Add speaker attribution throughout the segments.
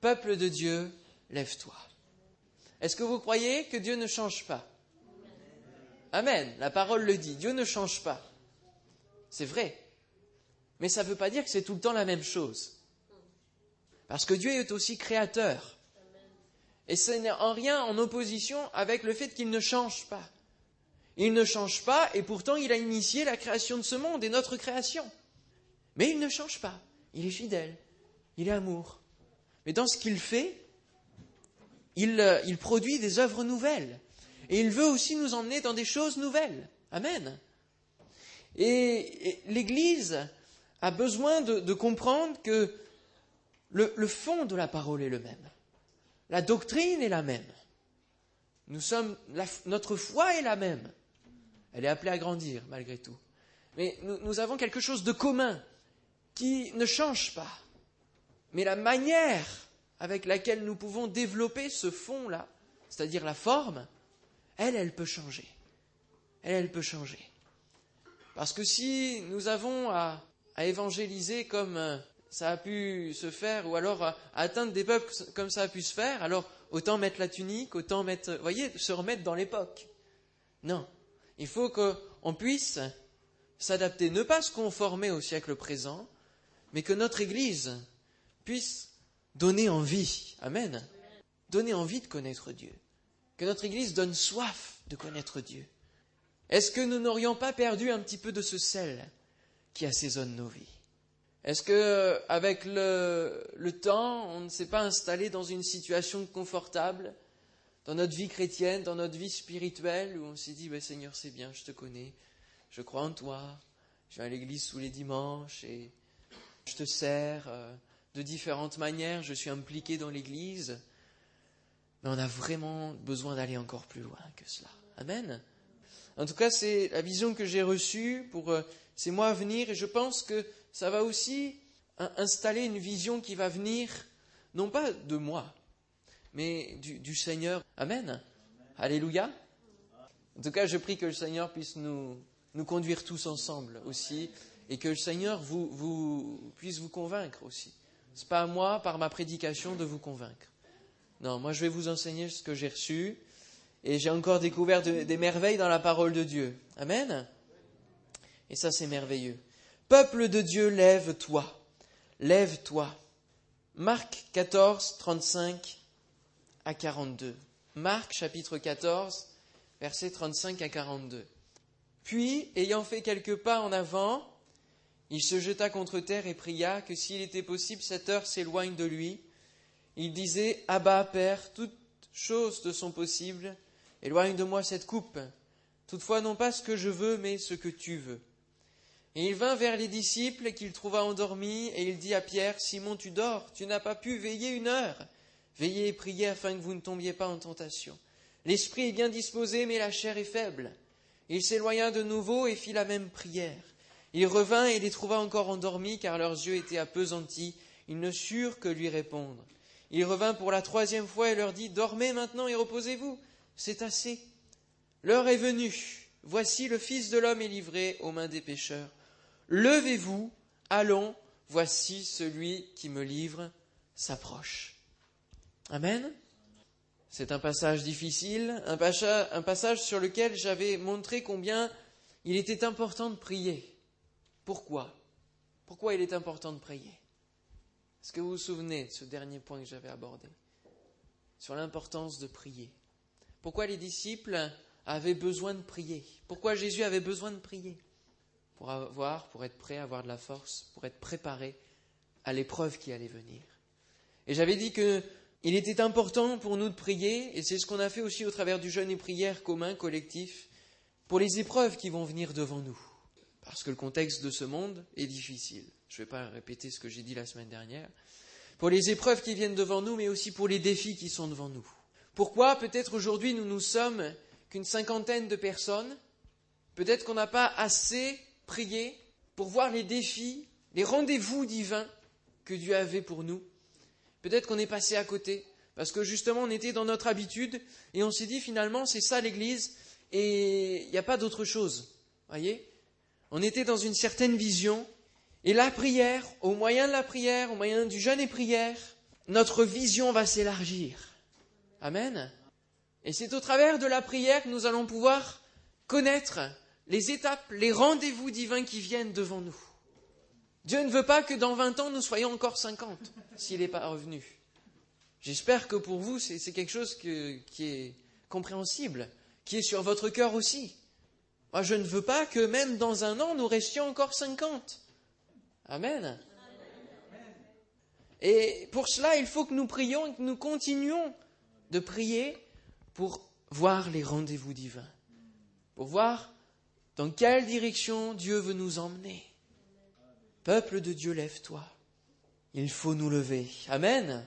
Speaker 1: Peuple de Dieu, lève-toi. Est-ce que vous croyez que Dieu ne change pas? Amen. La parole le dit. Dieu ne change pas. C'est vrai. Mais ça ne veut pas dire que c'est tout le temps la même chose. Parce que Dieu est aussi créateur. Et ce n'est en rien en opposition avec le fait qu'il ne change pas. Il ne change pas et pourtant il a initié la création de ce monde et notre création. Mais il ne change pas. Il est fidèle. Il est amour. Mais dans ce qu'il fait, il, euh, il produit des œuvres nouvelles. Et il veut aussi nous emmener dans des choses nouvelles. Amen. Et, l'Église a besoin de, comprendre que le, fond de la parole est le même. La doctrine est la même. Notre foi est la même. Elle est appelée à grandir malgré tout. Mais nous avons quelque chose de commun qui ne change pas. Mais la manière avec laquelle nous pouvons développer ce fond-là, c'est-à-dire la forme, elle, elle peut changer. Elle, elle peut changer. Parce que si nous avons à, évangéliser comme euh, ça a pu se faire, ou alors à, atteindre des peuples comme ça a pu se faire, alors autant mettre la tunique, autant mettre, voyez, se remettre dans l'époque. Non. Il faut qu'on puisse s'adapter, ne pas se conformer au siècle présent, mais que notre Église puisse donner envie. Amen. Donner envie de connaître Dieu que notre Église donne soif de connaître Dieu Est-ce que nous n'aurions pas perdu un petit peu de ce sel qui assaisonne nos vies? Est-ce que, avec le, temps, on ne s'est pas installé dans une situation confortable dans notre vie chrétienne, dans notre vie spirituelle, où on s'est dit, ben, Seigneur, c'est bien, je te connais, je crois en toi, je viens à l'église tous les dimanches et je te sers euh, de différentes manières, je suis impliqué dans l'église. Mais on a vraiment besoin d'aller encore plus loin que cela. Amen. En tout cas, c'est la vision que j'ai reçue pour euh, ces mois à venir et je pense que ça va aussi installer une vision qui va venir, non pas de moi, mais du, Seigneur. Amen. Alléluia. En tout cas, je prie que le Seigneur puisse nous, nous conduire tous ensemble aussi et que le Seigneur vous, puisse vous convaincre aussi. Ce n'est pas à moi, par ma prédication, de vous convaincre. Non, moi je vais vous enseigner ce que j'ai reçu. Et j'ai encore découvert des merveilles dans la parole de Dieu. Amen. Et ça c'est merveilleux. Peuple de Dieu, lève-toi. Lève-toi. Marc 14, 35 à 42. Marc chapitre 14, versets 35 à 42. Puis, ayant fait quelques pas en avant, il se jeta contre terre et pria que s'il était possible, cette heure s'éloigne de lui. Il disait Abba, Père, toutes choses te sont possibles, éloigne de moi cette coupe. Toutefois, non pas ce que je veux, mais ce que tu veux. Et il vint vers les disciples qu'il trouva endormis, et il dit à Pierre Simon, tu dors, tu n'as pas pu veiller une heure. Veillez et priez afin que vous ne tombiez pas en tentation. L'esprit est bien disposé, mais la chair est faible. Il s'éloigna de nouveau et fit la même prière. Il revint et les trouva encore endormis, car leurs yeux étaient appesantis. Ils ne surent que lui répondre. Il revint pour la troisième fois et leur dit, Dormez maintenant et reposez-vous, c'est assez. L'heure est venue. Voici le Fils de l'homme est livré aux mains des pécheurs. Levez-vous, allons, voici celui qui me livre s'approche. Amen. C'est un passage difficile, un passage, un passage sur lequel j'avais montré combien il était important de prier. Pourquoi? Pourquoi il est important de prier? Est-ce que vous vous souvenez de ce dernier point que j'avais abordé? Sur l'importance de prier. Pourquoi les disciples avaient besoin de prier? Pourquoi Jésus avait besoin de prier? Pour avoir, pour être prêt, avoir de la force, pour être préparé à l'épreuve qui allait venir. Et j'avais dit que il était important pour nous de prier, et c'est ce qu'on a fait aussi au travers du jeûne et prière commun, collectif, pour les épreuves qui vont venir devant nous. Parce que le contexte de ce monde est difficile. Je ne vais pas répéter ce que j'ai dit la semaine dernière. Pour les épreuves qui viennent devant nous, mais aussi pour les défis qui sont devant nous. Pourquoi peut-être aujourd'hui nous nous sommes qu'une cinquantaine de personnes Peut-être qu'on n'a pas assez prié pour voir les défis, les rendez-vous divins que Dieu avait pour nous. Peut-être qu'on est passé à côté, parce que justement on était dans notre habitude et on s'est dit finalement c'est ça l'Église et il n'y a pas d'autre chose. Voyez? On était dans une certaine vision et la prière, au moyen de la prière, au moyen du jeûne et prière, notre vision va s'élargir. Amen. Et c'est au travers de la prière que nous allons pouvoir connaître les étapes, les rendez-vous divins qui viennent devant nous. Dieu ne veut pas que dans 20 ans nous soyons encore 50 s'il n'est pas revenu. J'espère que pour vous c'est quelque chose qui est compréhensible, qui est sur votre cœur aussi. Moi je ne veux pas que même dans un an nous restions encore 50. Amen. Et pour cela, il faut que nous prions et que nous continuions de prier pour voir les rendez-vous divins, pour voir dans quelle direction Dieu veut nous emmener. Peuple de Dieu, lève-toi. Il faut nous lever. Amen.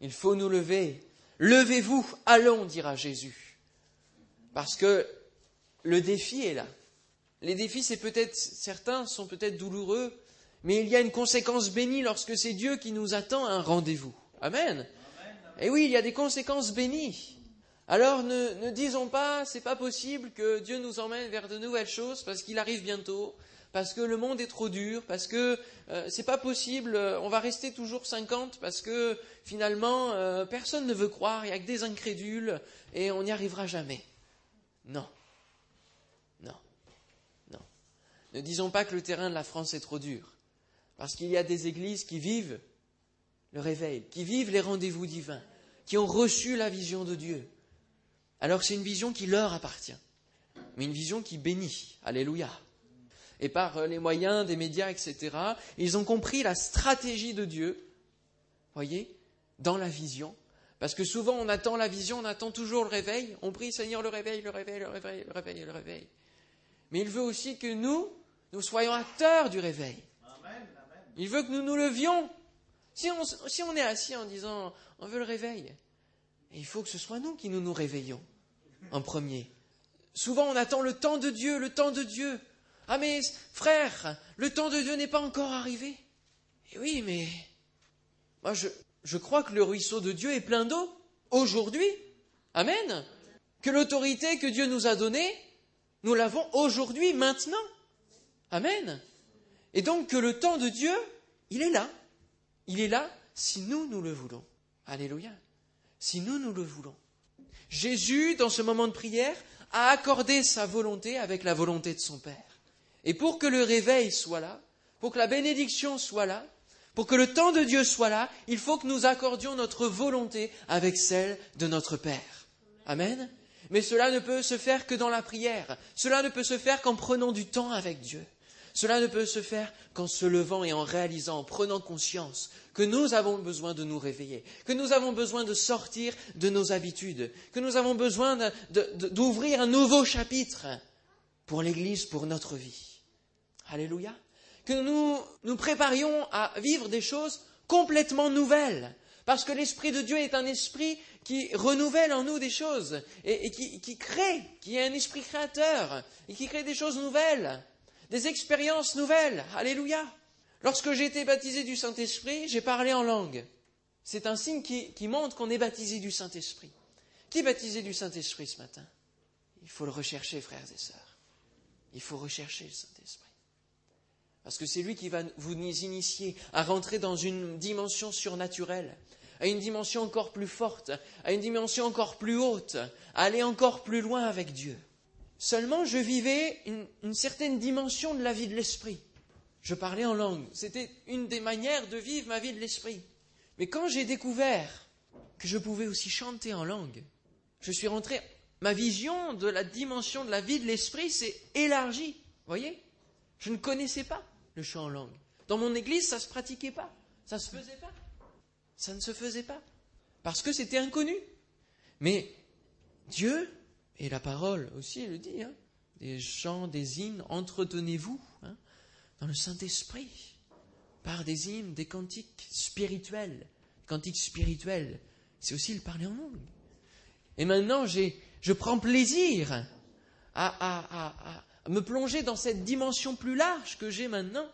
Speaker 1: Il faut nous lever. Levez-vous, allons, dira Jésus. Parce que le défi est là. Les défis, c'est peut-être, certains sont peut-être douloureux, mais il y a une conséquence bénie lorsque c'est Dieu qui nous attend à un rendez-vous. Amen. Et oui, il y a des conséquences bénies. Alors ne, disons pas, c'est pas possible que Dieu nous emmène vers de nouvelles choses parce qu'il arrive bientôt, parce que le monde est trop dur, parce que euh, c'est pas possible, on va rester toujours 50 parce que finalement euh, personne ne veut croire, il n'y a que des incrédules et on n'y arrivera jamais. Non. Non. Ne disons pas que le terrain de la France est trop dur. Parce qu'il y a des églises qui vivent le réveil, qui vivent les rendez-vous divins, qui ont reçu la vision de Dieu. Alors c'est une vision qui leur appartient, mais une vision qui bénit. Alléluia. Et par euh, les moyens des médias, etc., ils ont compris la stratégie de Dieu, voyez, dans la vision. Parce que souvent on attend la vision, on attend toujours le réveil, on prie Seigneur le réveil, le réveil, le réveil, le réveil, le réveil. Mais il veut aussi que nous, nous soyons acteurs du réveil. Il veut que nous nous levions. Si on, est assis en disant on veut le réveil, il faut que ce soit nous qui nous nous réveillons en premier. Souvent on attend le temps de Dieu, le temps de Dieu. Ah mais frère, le temps de Dieu n'est pas encore arrivé. Et oui, mais moi je, je crois que le ruisseau de Dieu est plein d'eau aujourd'hui. Amen. Que l'autorité que Dieu nous a donnée, nous l'avons aujourd'hui, maintenant. Amen. Et donc que le temps de Dieu, il est là. Il est là si nous, nous le voulons. Alléluia. Si nous, nous le voulons. Jésus, dans ce moment de prière, a accordé sa volonté avec la volonté de son Père. Et pour que le réveil soit là, pour que la bénédiction soit là, pour que le temps de Dieu soit là, il faut que nous accordions notre volonté avec celle de notre Père. Amen. Mais cela ne peut se faire que dans la prière. Cela ne peut se faire qu'en prenant du temps avec Dieu. Cela ne peut se faire qu'en se levant et en réalisant, en prenant conscience que nous avons besoin de nous réveiller, que nous avons besoin de sortir de nos habitudes, que nous avons besoin d'ouvrir un nouveau chapitre pour l'Église, pour notre vie. Alléluia. Que nous nous préparions à vivre des choses complètement nouvelles, parce que l'Esprit de Dieu est un esprit qui renouvelle en nous des choses et, qui, crée, qui est un esprit créateur et qui crée des choses nouvelles des expériences nouvelles. Alléluia. Lorsque j'ai été baptisé du Saint-Esprit, j'ai parlé en langue. C'est un signe qui, montre qu'on est baptisé du Saint-Esprit. Qui est baptisé du Saint-Esprit ce matin? Il faut le rechercher, frères et sœurs. Il faut rechercher le Saint-Esprit. Parce que c'est lui qui va vous initier à rentrer dans une dimension surnaturelle, à une dimension encore plus forte, à une dimension encore plus haute, à aller encore plus loin avec Dieu. Seulement, je vivais une, certaine dimension de la vie de l'esprit. Je parlais en langue. C'était une des manières de vivre ma vie de l'esprit. Mais quand j'ai découvert que je pouvais aussi chanter en langue, je suis rentré. Ma vision de la dimension de la vie de l'esprit s'est élargie. Voyez? Je ne connaissais pas le chant en langue. Dans mon église, ça ne se pratiquait pas. Ça ne se faisait pas. Ça ne se faisait pas. Parce que c'était inconnu. Mais Dieu et la parole aussi le dit, hein, des chants, des hymnes, entretenez-vous hein, dans le Saint-Esprit par des hymnes, des cantiques spirituels. Cantiques spirituels, c'est aussi le parler en langue. Et maintenant, je prends plaisir à, me plonger dans cette dimension plus large que j'ai maintenant,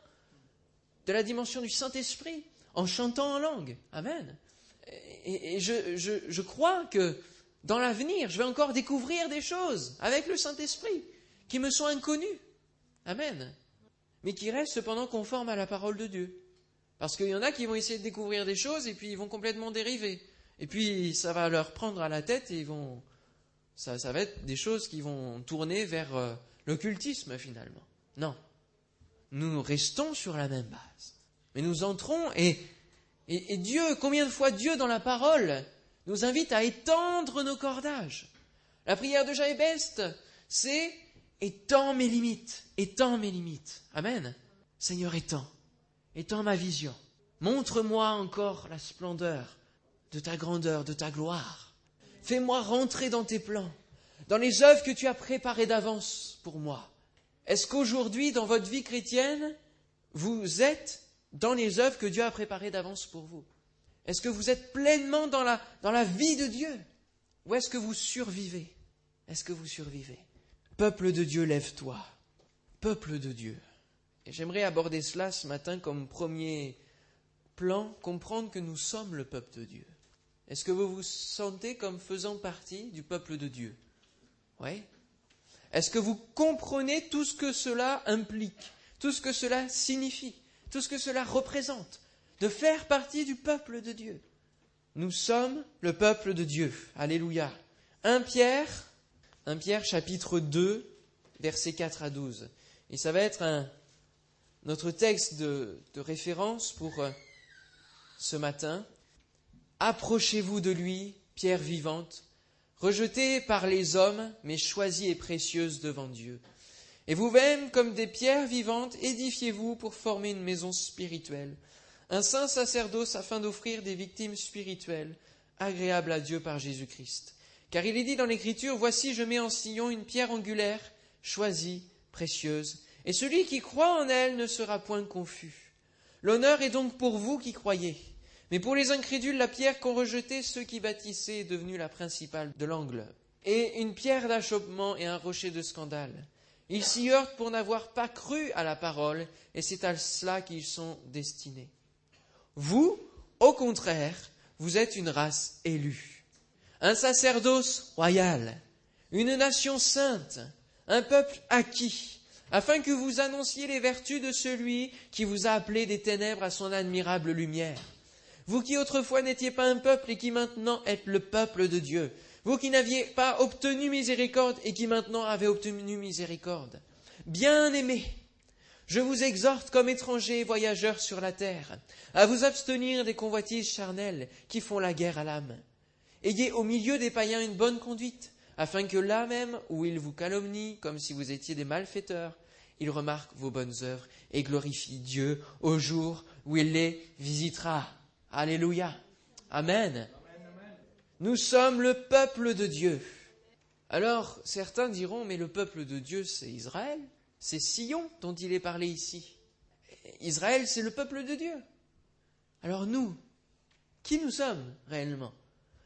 Speaker 1: de la dimension du Saint-Esprit, en chantant en langue. Amen. Et, je crois que dans l'avenir, je vais encore découvrir des choses avec le Saint-Esprit qui me sont inconnues. Amen. Mais qui restent cependant conformes à la parole de Dieu. Parce qu'il y en a qui vont essayer de découvrir des choses et puis ils vont complètement dériver. Et puis ça va leur prendre à la tête et ils vont. Ça, va être des choses qui vont tourner vers euh, l'occultisme finalement. Non. Nous restons sur la même base. Mais nous entrons et, et Dieu, combien de fois Dieu dans la parole nous invite à étendre nos cordages La prière de Jaébest, c'est étends mes limites, étends mes limites. Amen. Seigneur, étends, étends ma vision. Montre-moi encore la splendeur de ta grandeur, de ta gloire. Fais-moi rentrer dans tes plans, dans les œuvres que tu as préparées d'avance pour moi. Est-ce qu'aujourd'hui, dans votre vie chrétienne, vous êtes dans les œuvres que Dieu a préparées d'avance pour vous? Est-ce que vous êtes pleinement dans la, vie de Dieu? Ou est-ce que vous survivez? Est-ce que vous survivez? Peuple de Dieu, lève-toi. Peuple de Dieu. Et j'aimerais aborder cela ce matin comme premier plan, comprendre que nous sommes le peuple de Dieu. Est-ce que vous vous sentez comme faisant partie du peuple de Dieu? Oui Est-ce que vous comprenez tout ce que cela implique, tout ce que cela signifie, tout ce que cela représente, de faire partie du peuple de Dieu Nous sommes le peuple de Dieu. Alléluia. 1 Pierre, 1 Pierre chapitre 2, versets 4 à 12. Et ça va être notre texte de, de référence pour euh, ce matin. Approchez-vous de lui, pierre vivante, rejetée par les hommes, mais choisie et précieuse devant Dieu. Et vous-même, comme des pierres vivantes, édifiez-vous pour former une maison spirituelle, un saint sacerdoce afin d'offrir des victimes spirituelles, agréables à Dieu par Jésus-Christ. Car il est dit dans l'Écriture, Voici, je mets en sillon une pierre angulaire, choisie, précieuse, et celui qui croit en elle ne sera point confus. L'honneur est donc pour vous qui croyez. Mais pour les incrédules, la pierre qu'ont rejetée ceux qui bâtissaient est devenue la principale de l'angle, et une pierre d'achoppement et un rocher de scandale. Ils s'y heurtent pour n'avoir pas cru à la parole, et c'est à cela qu'ils sont destinés. Vous, au contraire, vous êtes une race élue, un sacerdoce royal, une nation sainte, un peuple acquis, afin que vous annonciez les vertus de celui qui vous a appelé des ténèbres à son admirable lumière. Vous qui autrefois n'étiez pas un peuple et qui maintenant êtes le peuple de Dieu. Vous qui n'aviez pas obtenu miséricorde et qui maintenant avez obtenu miséricorde. Bien-aimés, je vous exhorte comme étrangers voyageurs sur la terre à vous abstenir des convoitises charnelles qui font la guerre à l'âme. Ayez au milieu des païens une bonne conduite, afin que là même où ils vous calomnient comme si vous étiez des malfaiteurs, ils remarquent vos bonnes œuvres et glorifient Dieu au jour où il les visitera. Alléluia. Amen. Nous sommes le peuple de Dieu. Alors, certains diront, mais le peuple de Dieu, c'est Israël, c'est Sion dont il est parlé ici. Israël, c'est le peuple de Dieu. Alors nous, qui nous sommes réellement?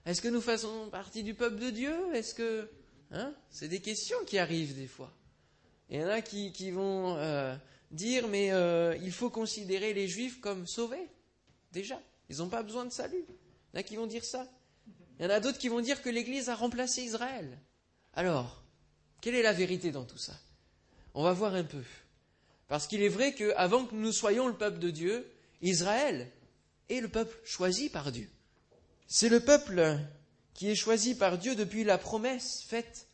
Speaker 1: Est-ce que nous faisons partie du peuple de Dieu? Est-ce que... Hein? C'est des questions qui arrivent des fois. Il y en a qui, vont euh, dire, mais euh, il faut considérer les Juifs comme sauvés, déjà. Ils n'ont pas besoin de salut. Il y en a qui vont dire ça. Il y en a d'autres qui vont dire que l'Église a remplacé Israël. Alors, quelle est la vérité dans tout ça? On va voir un peu. Parce qu'il est vrai qu'avant que nous soyons le peuple de Dieu, Israël est le peuple choisi par Dieu. C'est le peuple qui est choisi par Dieu depuis la promesse faite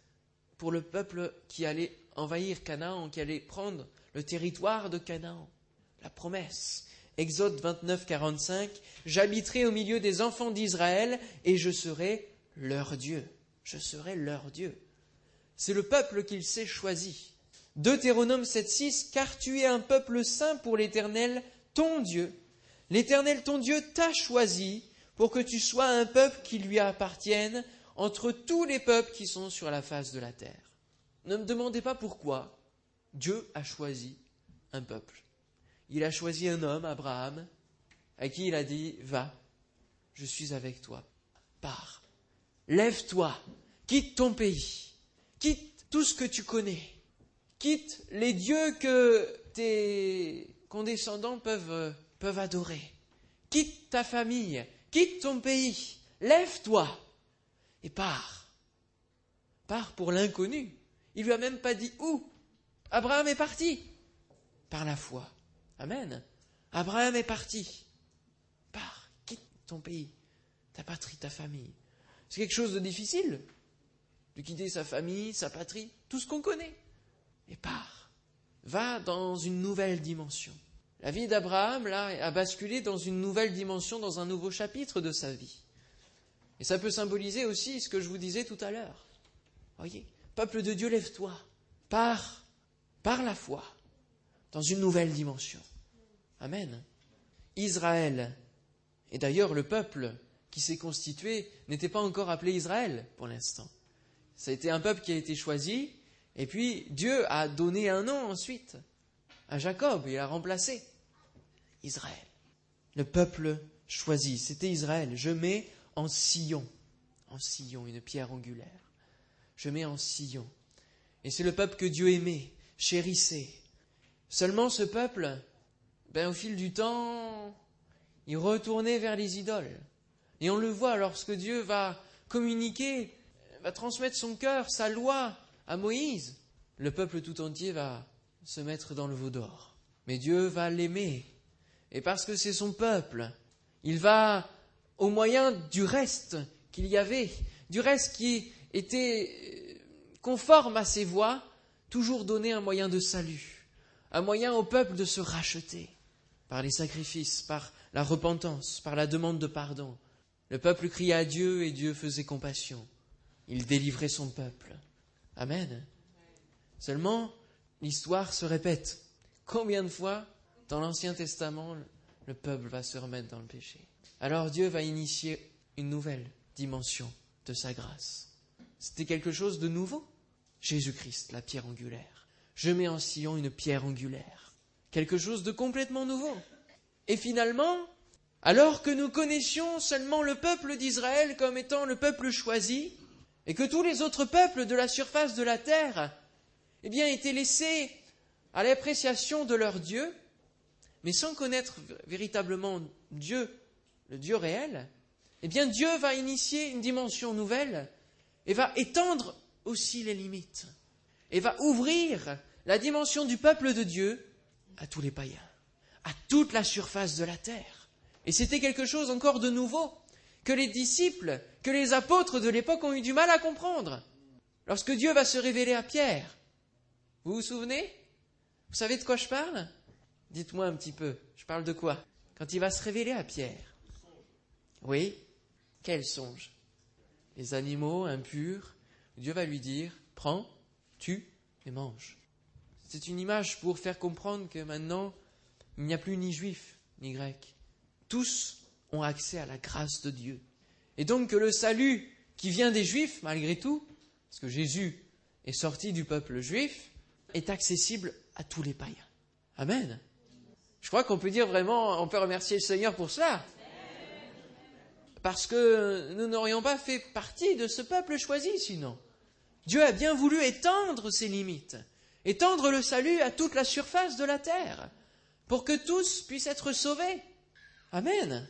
Speaker 1: pour le peuple qui allait envahir Canaan, qui allait prendre le territoire de Canaan. La promesse. Exode 29, 45, J'habiterai au milieu des enfants d'Israël et je serai leur Dieu. Je serai leur Dieu. C'est le peuple qu'il s'est choisi. Deutéronome 7, 6, Car tu es un peuple saint pour l'Éternel, ton Dieu. L'Éternel, ton Dieu, t'a choisi pour que tu sois un peuple qui lui appartienne entre tous les peuples qui sont sur la face de la terre. Ne me demandez pas pourquoi Dieu a choisi un peuple. Il a choisi un homme, Abraham, à qui il a dit, va, je suis avec toi, pars, lève-toi, quitte ton pays, quitte tout ce que tu connais, quitte les dieux que tes condescendants peuvent, peuvent adorer, quitte ta famille, quitte ton pays, lève-toi et pars. Pars pour l'inconnu. Il lui a même pas dit où. Abraham est parti par la foi. Amen. Abraham est parti. ton pays, ta patrie, ta famille. C'est quelque chose de difficile de quitter sa famille, sa patrie, tout ce qu'on connaît. Et part, va dans une nouvelle dimension. La vie d'Abraham, là, a basculé dans une nouvelle dimension, dans un nouveau chapitre de sa vie. Et ça peut symboliser aussi ce que je vous disais tout à l'heure. Voyez, peuple de Dieu, lève-toi. Pars, par la foi, dans une nouvelle dimension. Amen. Israël, et d'ailleurs le peuple qui s'est constitué n'était pas encore appelé Israël pour l'instant. Ça a été un peuple qui a été choisi, et puis Dieu a donné un nom ensuite à Jacob, il a remplacé Israël. Le peuple choisi, c'était Israël. Je mets en sillon, en sillon, une pierre angulaire. Je mets en sillon. Et c'est le peuple que Dieu aimait, chérissait. Seulement ce peuple, ben, au fil du temps, il retournait vers les idoles. Et on le voit lorsque Dieu va communiquer, va transmettre son cœur, sa loi à Moïse. Le peuple tout entier va se mettre dans le veau d'or. Mais Dieu va l'aimer. Et parce que c'est son peuple, il va, au moyen du reste qu'il y avait, du reste qui était euh, conforme à ses voies, toujours donner un moyen de salut, un moyen au peuple de se racheter par les sacrifices, par la repentance, par la demande de pardon. Le peuple criait à Dieu et Dieu faisait compassion. Il délivrait son peuple. Amen. Seulement, l'histoire se répète. Combien de fois, dans l'Ancien Testament, le peuple va se remettre dans le péché? Alors Dieu va initier une nouvelle dimension de sa grâce. C'était quelque chose de nouveau? Jésus-Christ, la pierre angulaire. Je mets en sillon une pierre angulaire. Quelque chose de complètement nouveau. Et finalement, alors que nous connaissions seulement le peuple d'Israël comme étant le peuple choisi, et que tous les autres peuples de la surface de la terre eh bien, étaient laissés à l'appréciation de leur Dieu, mais sans connaître véritablement Dieu, le Dieu réel, eh bien, Dieu va initier une dimension nouvelle et va étendre aussi les limites et va ouvrir la dimension du peuple de Dieu à tous les païens, à toute la surface de la terre. Et c'était quelque chose encore de nouveau que les disciples, que les apôtres de l'époque ont eu du mal à comprendre. Lorsque Dieu va se révéler à Pierre, vous vous souvenez? Vous savez de quoi je parle? Dites-moi un petit peu, je parle de quoi? Quand il va se révéler à Pierre. Oui Quel songe Les animaux impurs, Dieu va lui dire, prends, tue et mange. C'est une image pour faire comprendre que maintenant, il n'y a plus ni juif ni grec. Tous ont accès à la grâce de Dieu. Et donc que le salut qui vient des juifs, malgré tout, parce que Jésus est sorti du peuple juif, est accessible à tous les païens. Amen. Je crois qu'on peut dire vraiment, on peut remercier le Seigneur pour cela. Parce que nous n'aurions pas fait partie de ce peuple choisi sinon. Dieu a bien voulu étendre ses limites, étendre le salut à toute la surface de la terre, pour que tous puissent être sauvés. Amen.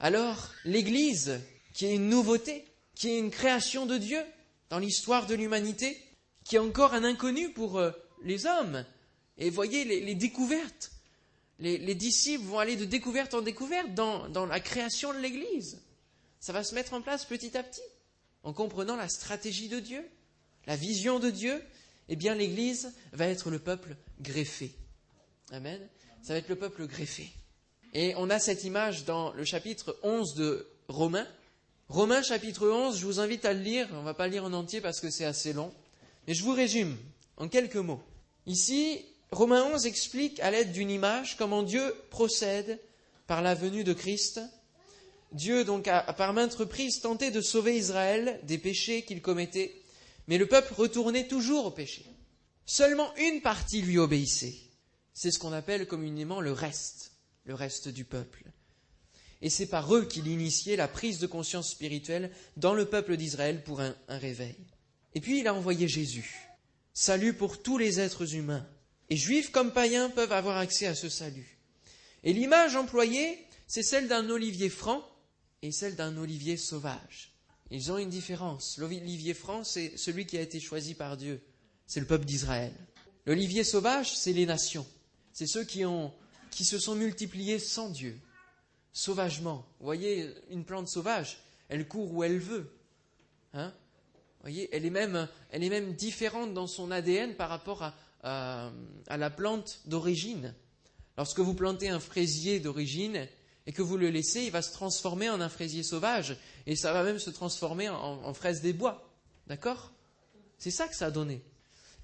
Speaker 1: Alors, l'Église, qui est une nouveauté, qui est une création de Dieu dans l'histoire de l'humanité, qui est encore un inconnu pour euh, les hommes, et voyez les, découvertes, les, disciples vont aller de découverte en découverte dans, dans la création de l'Église. Ça va se mettre en place petit à petit, en comprenant la stratégie de Dieu, la vision de Dieu, eh bien l'Église va être le peuple greffé. Amen. Ça va être le peuple greffé. Et on a cette image dans le chapitre 11 de Romains. Romains chapitre 11, je vous invite à le lire. On ne va pas le lire en entier parce que c'est assez long. Mais je vous résume en quelques mots. Ici, Romains 11 explique à l'aide d'une image comment Dieu procède par la venue de Christ. Dieu, donc, a par maintes reprises tenté de sauver Israël des péchés qu'il commettait mais le peuple retournait toujours au péché. Seulement une partie lui obéissait. C'est ce qu'on appelle communément le reste, le reste du peuple. Et c'est par eux qu'il initiait la prise de conscience spirituelle dans le peuple d'Israël pour un, un réveil. Et puis il a envoyé Jésus. Salut pour tous les êtres humains. Et juifs comme païens peuvent avoir accès à ce salut. Et l'image employée, c'est celle d'un olivier franc et celle d'un olivier sauvage. Ils ont une différence. L'olivier franc, c'est celui qui a été choisi par Dieu. C'est le peuple d'Israël. L'olivier sauvage, c'est les nations. C'est ceux qui, ont, qui se sont multipliés sans Dieu. sauvagement. Vous voyez, une plante sauvage, elle court où elle veut. Hein Vous voyez, elle est, même, elle est même différente dans son ADN par rapport à, à la plante d'origine. Lorsque vous plantez un fraisier d'origine et que vous le laissez, il va se transformer en un fraisier sauvage et ça va même se transformer en, fraise des bois. D'accord? C'est ça que ça a donné.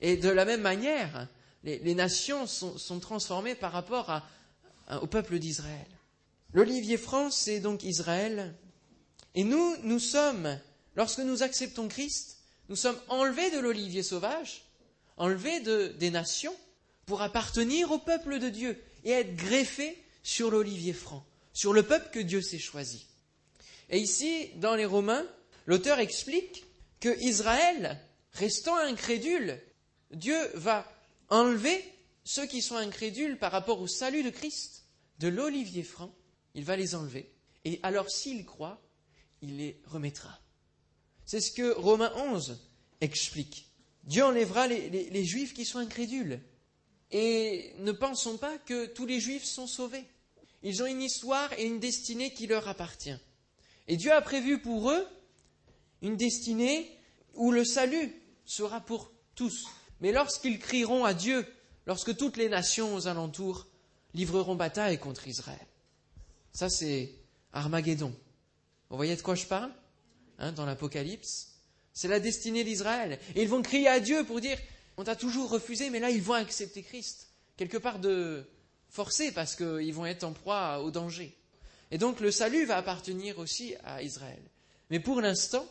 Speaker 1: Et de la même manière, les, nations sont, transformées par rapport au peuple d'Israël. L'olivier franc, c'est donc Israël. Et nous, nous sommes, lorsque nous acceptons Christ, nous sommes enlevés de l'olivier sauvage, enlevés des nations, pour appartenir au peuple de Dieu et être greffés sur l'olivier franc, sur le peuple que Dieu s'est choisi. Et ici, dans les Romains, l'auteur explique que Israël, restant incrédule, Dieu va enlever ceux qui sont incrédules par rapport au salut de Christ de l'olivier franc, il va les enlever. Et alors s'ils croient, il les remettra. C'est ce que Romains 11 explique. Dieu enlèvera les, les juifs qui sont incrédules. Et ne pensons pas que tous les juifs sont sauvés. Ils ont une histoire et une destinée qui leur appartient. Et Dieu a prévu pour eux une destinée où le salut sera pour tous. Mais lorsqu'ils crieront à Dieu, lorsque toutes les nations aux alentours livreront bataille contre Israël, ça c'est Armageddon. Vous voyez de quoi je parle hein, dans l'Apocalypse? C'est la destinée d'Israël. Et ils vont crier à Dieu pour dire, on t'a toujours refusé, mais là ils vont accepter Christ. Quelque part de forcé parce qu'ils vont être en proie au danger. Et donc le salut va appartenir aussi à Israël. Mais pour l'instant,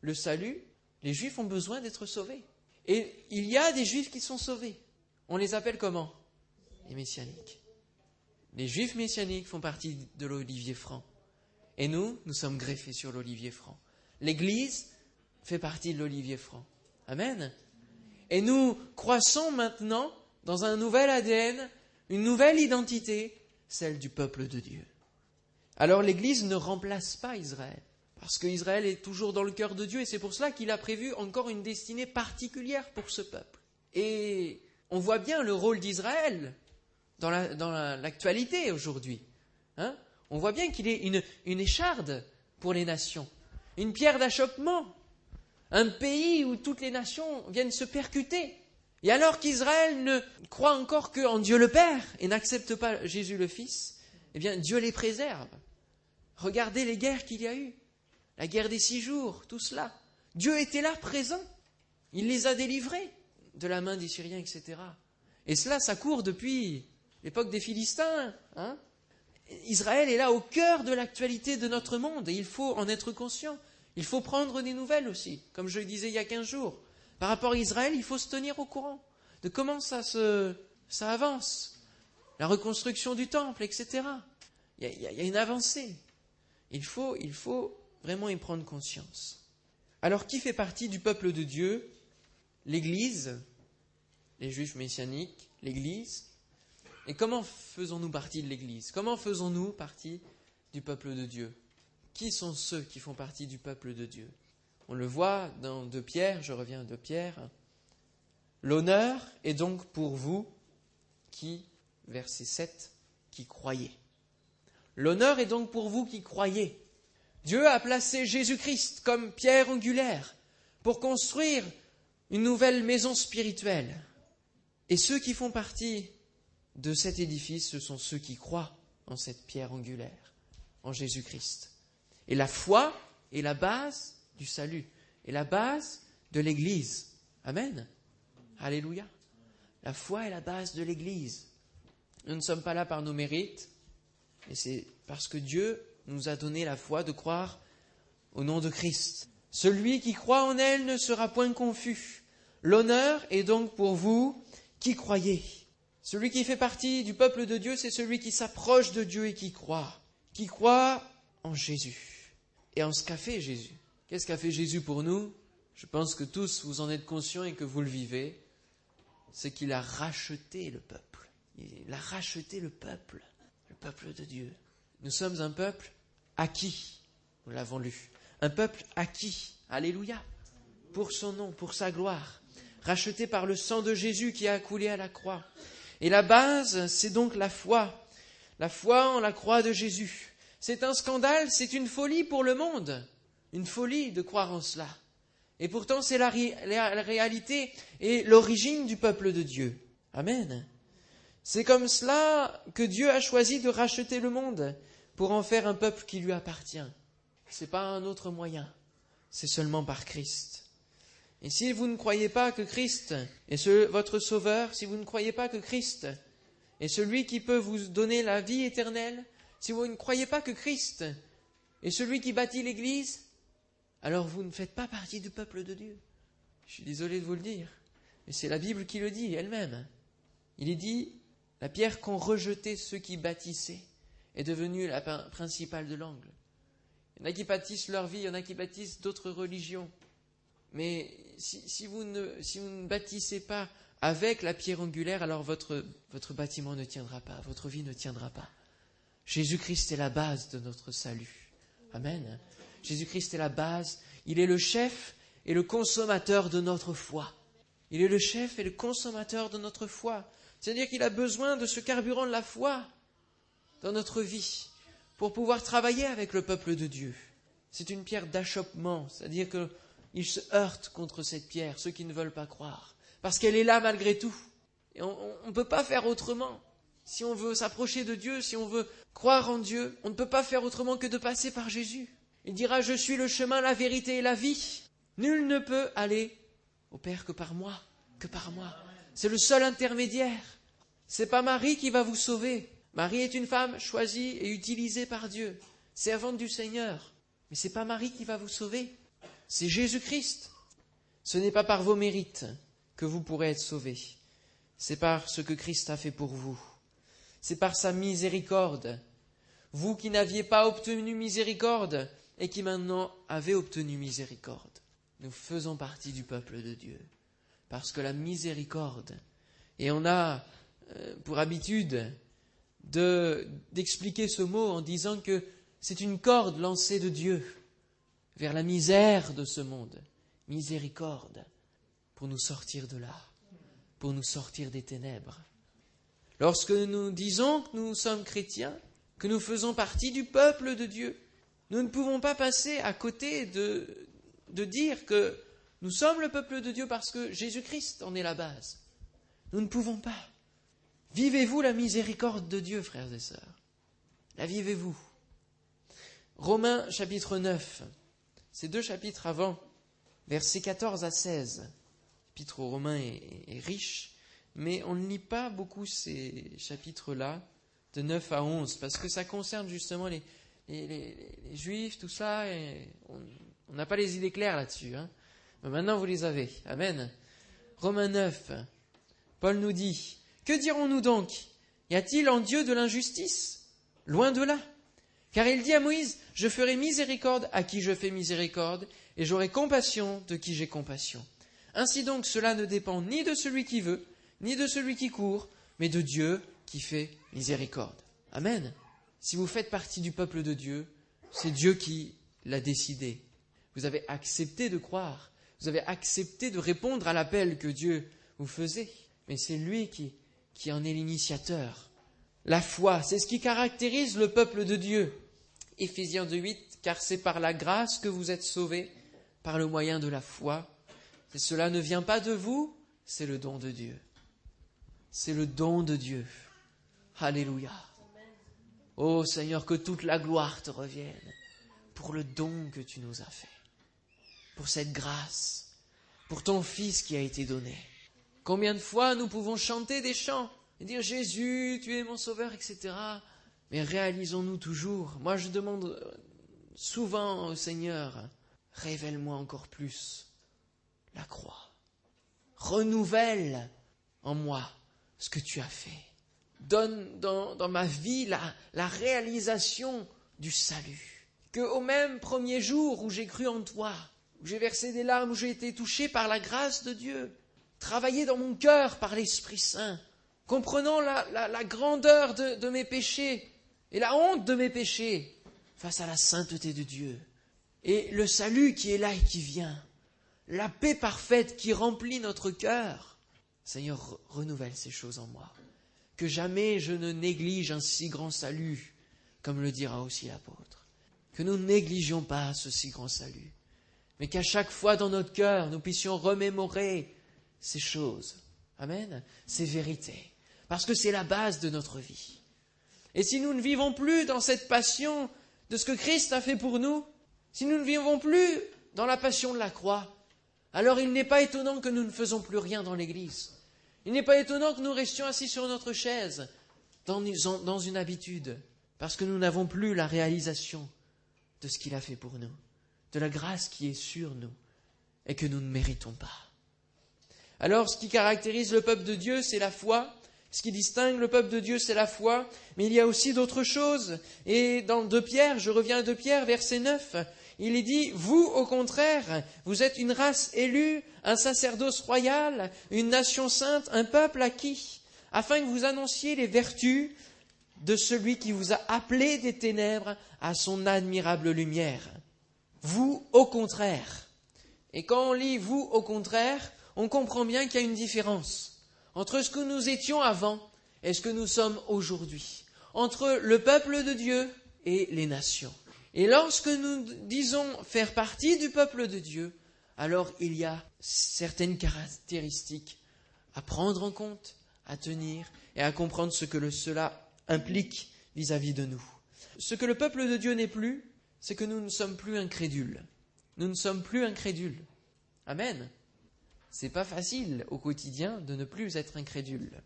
Speaker 1: le salut, les Juifs ont besoin d'être sauvés. Et il y a des juifs qui sont sauvés. On les appelle comment? Les messianiques. Les juifs messianiques font partie de l'olivier franc. Et nous, nous sommes greffés sur l'olivier franc. L'Église fait partie de l'olivier franc. Amen. Et nous croissons maintenant dans un nouvel ADN, une nouvelle identité, celle du peuple de Dieu. Alors l'Église ne remplace pas Israël. Parce qu'Israël est toujours dans le cœur de Dieu et c'est pour cela qu'il a prévu encore une destinée particulière pour ce peuple. Et on voit bien le rôle d'Israël dans l'actualité aujourd'hui. Hein. on voit bien qu'il est une, une écharde pour les nations, une pierre d'achoppement, un pays où toutes les nations viennent se percuter. Et alors qu'Israël ne croit encore qu'en Dieu le Père et n'accepte pas Jésus le Fils, eh bien Dieu les préserve. Regardez les guerres qu'il y a eu la guerre des six jours, tout cela. Dieu était là, présent. Il les a délivrés de la main des Syriens, etc. Et cela, ça court depuis l'époque des Philistins. Hein. Israël est là au cœur de l'actualité de notre monde et il faut en être conscient. Il faut prendre des nouvelles aussi, comme je le disais il y a quinze jours. Par rapport à Israël, il faut se tenir au courant de comment ça, avance. La reconstruction du temple, etc. Il y a, y a une avancée. Il faut, il faut vraiment y prendre conscience. Alors qui fait partie du peuple de Dieu? L'Église, les Juifs messianiques, l'Église. Et comment faisons-nous partie de l'Église? Comment faisons-nous partie du peuple de Dieu? Qui sont ceux qui font partie du peuple de Dieu? On le voit dans De Pierre, je reviens de Pierre. L'honneur est donc pour vous qui, verset 7, qui croyez. L'honneur est donc pour vous qui croyez. Dieu a placé Jésus-Christ comme pierre angulaire pour construire une nouvelle maison spirituelle. Et ceux qui font partie de cet édifice, ce sont ceux qui croient en cette pierre angulaire, en Jésus-Christ. Et la foi est la base du salut, et la base de l'Église. Amen. Alléluia. La foi est la base de l'Église. Nous ne sommes pas là par nos mérites, mais c'est parce que Dieu nous a donné la foi de croire au nom de Christ. Celui qui croit en elle ne sera point confus. L'honneur est donc pour vous qui croyez. Celui qui fait partie du peuple de Dieu, c'est celui qui s'approche de Dieu et qui croit, qui croit en Jésus et en ce qu'a fait Jésus. Qu'est-ce qu'a fait Jésus pour nous? Je pense que tous vous en êtes conscients et que vous le vivez. C'est qu'il a racheté le peuple. Il a racheté le peuple, le peuple de Dieu. Nous sommes un peuple acquis, nous l'avons lu. Un peuple acquis, alléluia, pour son nom, pour sa gloire, racheté par le sang de Jésus qui a coulé à la croix. Et la base, c'est donc la foi, la foi en la croix de Jésus. C'est un scandale, c'est une folie pour le monde, une folie de croire en cela. Et pourtant, c'est la, la, réalité et l'origine du peuple de Dieu. Amen. C'est comme cela que Dieu a choisi de racheter le monde pour en faire un peuple qui lui appartient. Ce n'est pas un autre moyen, c'est seulement par Christ. Et si vous ne croyez pas que Christ est votre Sauveur, si vous ne croyez pas que Christ est celui qui peut vous donner la vie éternelle, si vous ne croyez pas que Christ est celui qui bâtit l'Église, alors vous ne faites pas partie du peuple de Dieu. Je suis désolé de vous le dire, mais c'est la Bible qui le dit elle-même. Il est dit, la pierre qu'ont rejetée ceux qui bâtissaient est devenue la principale de l'angle. Il y en a qui bâtissent leur vie, il y en a qui bâtissent d'autres religions. Mais si, vous ne, bâtissez pas avec la pierre angulaire, alors votre, votre bâtiment ne tiendra pas, votre vie ne tiendra pas. Jésus-Christ est la base de notre salut. Amen. Jésus-Christ est la base, il est le chef et le consommateur de notre foi. Il est le chef et le consommateur de notre foi. C'est-à-dire qu'il a besoin de ce carburant de la foi dans notre vie pour pouvoir travailler avec le peuple de Dieu. C'est une pierre d'achoppement, c'est-à-dire qu'il se heurte contre cette pierre, ceux qui ne veulent pas croire, parce qu'elle est là malgré tout. Et on ne peut pas faire autrement. Si on veut s'approcher de Dieu, si on veut croire en Dieu, on ne peut pas faire autrement que de passer par Jésus. Il dira, je suis le chemin, la vérité et la vie. Nul ne peut aller au Père que par moi, que par moi. C'est le seul intermédiaire. C'est pas Marie qui va vous sauver. Marie est une femme choisie et utilisée par Dieu, servante du Seigneur. Mais c'est pas Marie qui va vous sauver. C'est Jésus-Christ. Ce n'est pas par vos mérites que vous pourrez être sauvés. C'est par ce que Christ a fait pour vous. C'est par sa miséricorde. Vous qui n'aviez pas obtenu miséricorde, et qui maintenant avait obtenu miséricorde. Nous faisons partie du peuple de Dieu, parce que la miséricorde, et on a euh, pour habitude d'expliquer ce mot en disant que c'est une corde lancée de Dieu vers la misère de ce monde, miséricorde, pour nous sortir de là, pour nous sortir des ténèbres. Lorsque nous disons que nous sommes chrétiens, que nous faisons partie du peuple de Dieu, nous ne pouvons pas passer à côté de, dire que nous sommes le peuple de Dieu parce que Jésus-Christ en est la base. Nous ne pouvons pas. Vivez-vous la miséricorde de Dieu, frères et sœurs? La vivez-vous? Romains chapitre 9, ces deux chapitres avant, versets 14 à 16. L'épître aux Romains est, riche, mais on ne lit pas beaucoup ces chapitres-là, de 9 à 11, parce que ça concerne justement les, les, juifs, tout ça, et on n'a pas les idées claires là-dessus. Hein. Mais maintenant, vous les avez. Amen. Romains 9, Paul nous dit, Que dirons-nous donc? Y a-t-il en Dieu de l'injustice? Loin de là. Car il dit à Moïse, Je ferai miséricorde à qui je fais miséricorde, et j'aurai compassion de qui j'ai compassion. Ainsi donc, cela ne dépend ni de celui qui veut, ni de celui qui court, mais de Dieu qui fait miséricorde. Amen. Si vous faites partie du peuple de Dieu, c'est Dieu qui l'a décidé. Vous avez accepté de croire, vous avez accepté de répondre à l'appel que Dieu vous faisait, mais c'est lui qui, en est l'initiateur. La foi, c'est ce qui caractérise le peuple de Dieu. Éphésiens 2.8, car c'est par la grâce que vous êtes sauvés, par le moyen de la foi. Et cela ne vient pas de vous, c'est le don de Dieu. C'est le don de Dieu. Alléluia. Ô Seigneur, que toute la gloire te revienne pour le don que tu nous as fait, pour cette grâce, pour ton Fils qui a été donné. Combien de fois nous pouvons chanter des chants et dire Jésus, tu es mon sauveur, etc. Mais réalisons-nous toujours. Moi, je demande souvent au Seigneur, révèle-moi encore plus la croix. Renouvelle en moi ce que tu as fait donne dans, ma vie la, la réalisation du salut. Que au même premier jour où j'ai cru en toi, où j'ai versé des larmes, où j'ai été touché par la grâce de Dieu, travaillé dans mon cœur par l'Esprit Saint, comprenant la, la, grandeur de, de mes péchés et la honte de mes péchés face à la sainteté de Dieu, et le salut qui est là et qui vient, la paix parfaite qui remplit notre cœur. Seigneur, renouvelle ces choses en moi que jamais je ne néglige un si grand salut comme le dira aussi l'apôtre. Que nous ne négligions pas ce si grand salut, mais qu'à chaque fois dans notre cœur, nous puissions remémorer ces choses. Amen. Ces vérités. Parce que c'est la base de notre vie. Et si nous ne vivons plus dans cette passion de ce que Christ a fait pour nous, si nous ne vivons plus dans la passion de la croix, alors il n'est pas étonnant que nous ne faisons plus rien dans l'Église. Il n'est pas étonnant que nous restions assis sur notre chaise, dans une habitude, parce que nous n'avons plus la réalisation de ce qu'il a fait pour nous, de la grâce qui est sur nous et que nous ne méritons pas. Alors, ce qui caractérise le peuple de Dieu, c'est la foi. Ce qui distingue le peuple de Dieu, c'est la foi. Mais il y a aussi d'autres choses. Et dans 2 Pierre, je reviens à 2 Pierre, verset 9, il est dit, vous, au contraire, vous êtes une race élue, un sacerdoce royal, une nation sainte, un peuple acquis, afin que vous annonciez les vertus de celui qui vous a appelé des ténèbres à son admirable lumière. Vous, au contraire. Et quand on lit vous, au contraire, on comprend bien qu'il y a une différence entre ce que nous étions avant et ce que nous sommes aujourd'hui, entre le peuple de Dieu et les nations. Et lorsque nous disons faire partie du peuple de Dieu, alors il y a certaines caractéristiques à prendre en compte, à tenir et à comprendre ce que cela implique vis-à-vis de nous. Ce que le peuple de Dieu n'est plus, c'est que nous ne sommes plus incrédules. Nous ne sommes plus incrédules. Amen. C'est pas facile au quotidien de ne plus être incrédule.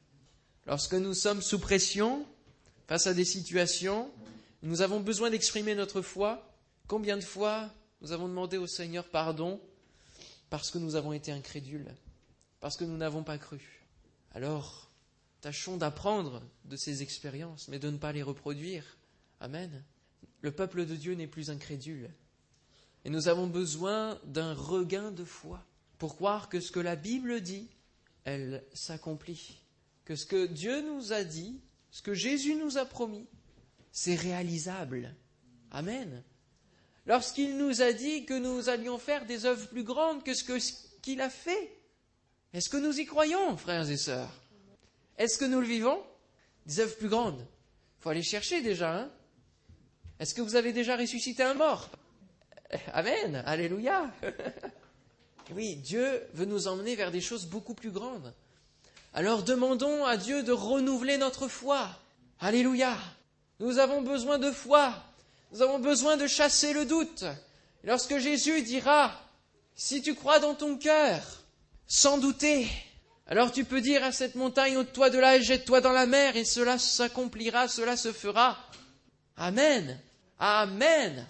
Speaker 1: Lorsque nous sommes sous pression, face à des situations, nous avons besoin d'exprimer notre foi. Combien de fois nous avons demandé au Seigneur pardon parce que nous avons été incrédules, parce que nous n'avons pas cru? Alors, tâchons d'apprendre de ces expériences, mais de ne pas les reproduire. Amen. Le peuple de Dieu n'est plus incrédule. Et nous avons besoin d'un regain de foi pour croire que ce que la Bible dit, elle s'accomplit. Que ce que Dieu nous a dit, ce que Jésus nous a promis, c'est réalisable. Amen. Lorsqu'il nous a dit que nous allions faire des œuvres plus grandes que ce qu'il a fait, est-ce que nous y croyons, frères et sœurs? Est-ce que nous le vivons? Des œuvres plus grandes. Il faut aller chercher déjà. Hein Est-ce que vous avez déjà ressuscité un mort? Amen. Alléluia. oui, Dieu veut nous emmener vers des choses beaucoup plus grandes. Alors demandons à Dieu de renouveler notre foi. Alléluia. Nous avons besoin de foi. Nous avons besoin de chasser le doute. lorsque Jésus dira, si tu crois dans ton cœur, sans douter, alors tu peux dire à cette montagne, ôte-toi de là et jette-toi dans la mer, et cela s'accomplira, cela se fera. Amen. Amen.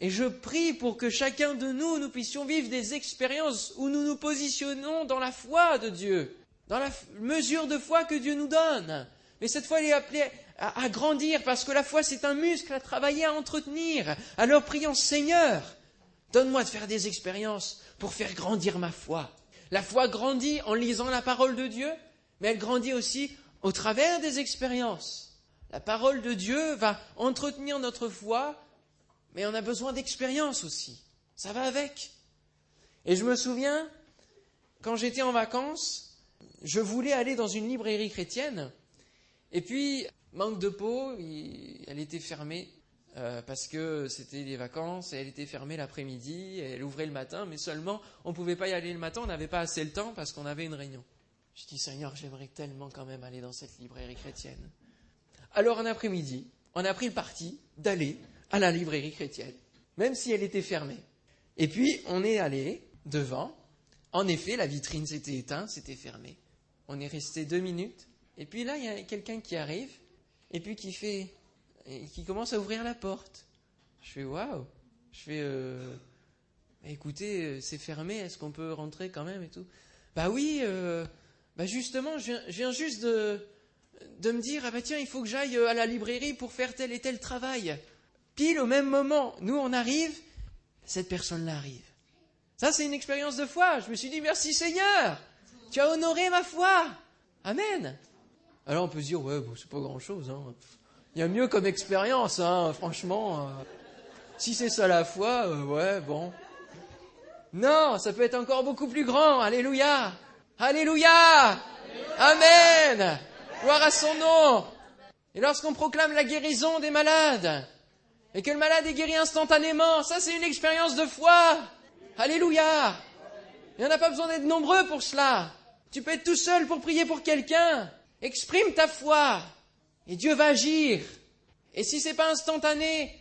Speaker 1: Et je prie pour que chacun de nous, nous puissions vivre des expériences où nous nous positionnons dans la foi de Dieu, dans la mesure de foi que Dieu nous donne. Mais cette fois, il est appelé à, grandir, parce que la foi, c'est un muscle à travailler, à entretenir. Alors prions, Seigneur, donne-moi de faire des expériences pour faire grandir ma foi. La foi grandit en lisant la parole de Dieu, mais elle grandit aussi au travers des expériences. La parole de Dieu va entretenir notre foi, mais on a besoin d'expérience aussi. Ça va avec. Et je me souviens, quand j'étais en vacances, je voulais aller dans une librairie chrétienne, et puis Manque de peau, elle était fermée euh, parce que c'était les vacances et elle était fermée l'après-midi. Elle ouvrait le matin, mais seulement on ne pouvait pas y aller le matin, on n'avait pas assez le temps parce qu'on avait une réunion. Je dis Seigneur, j'aimerais tellement quand même aller dans cette librairie chrétienne. Alors un après-midi, on a pris le parti d'aller à la librairie chrétienne, même si elle était fermée. Et puis on est allé devant. En effet, la vitrine s'était éteinte, c'était fermé. On est resté deux minutes. Et puis là, il y a quelqu'un qui arrive et puis qui fait, qui commence à ouvrir la porte. Je fais waouh. Je fais, euh, écoutez, euh, c'est fermé, est-ce qu'on peut rentrer quand même et tout? Bah oui, euh, bah justement, je viens, juste de, de me dire, ah bah tiens, il faut que j'aille à la librairie pour faire tel et tel travail. Pile au même moment, nous on arrive, cette personne-là arrive. Ça, c'est une expérience de foi. Je me suis dit, merci Seigneur, tu as honoré ma foi. Amen. Alors on peut se dire, ouais, bon, c'est pas grand-chose. Hein. Il y a mieux comme expérience, hein, franchement. Euh. si c'est ça la foi, euh, ouais, bon. Non, ça peut être encore beaucoup plus grand. Alléluia. Alléluia. Amen. Gloire à son nom. Et lorsqu'on proclame la guérison des malades, et que le malade est guéri instantanément, ça c'est une expérience de foi. Alléluia. Il n'y en a pas besoin d'être nombreux pour cela. Tu peux être tout seul pour prier pour quelqu'un. Exprime ta foi. Et Dieu va agir. Et si c'est pas instantané,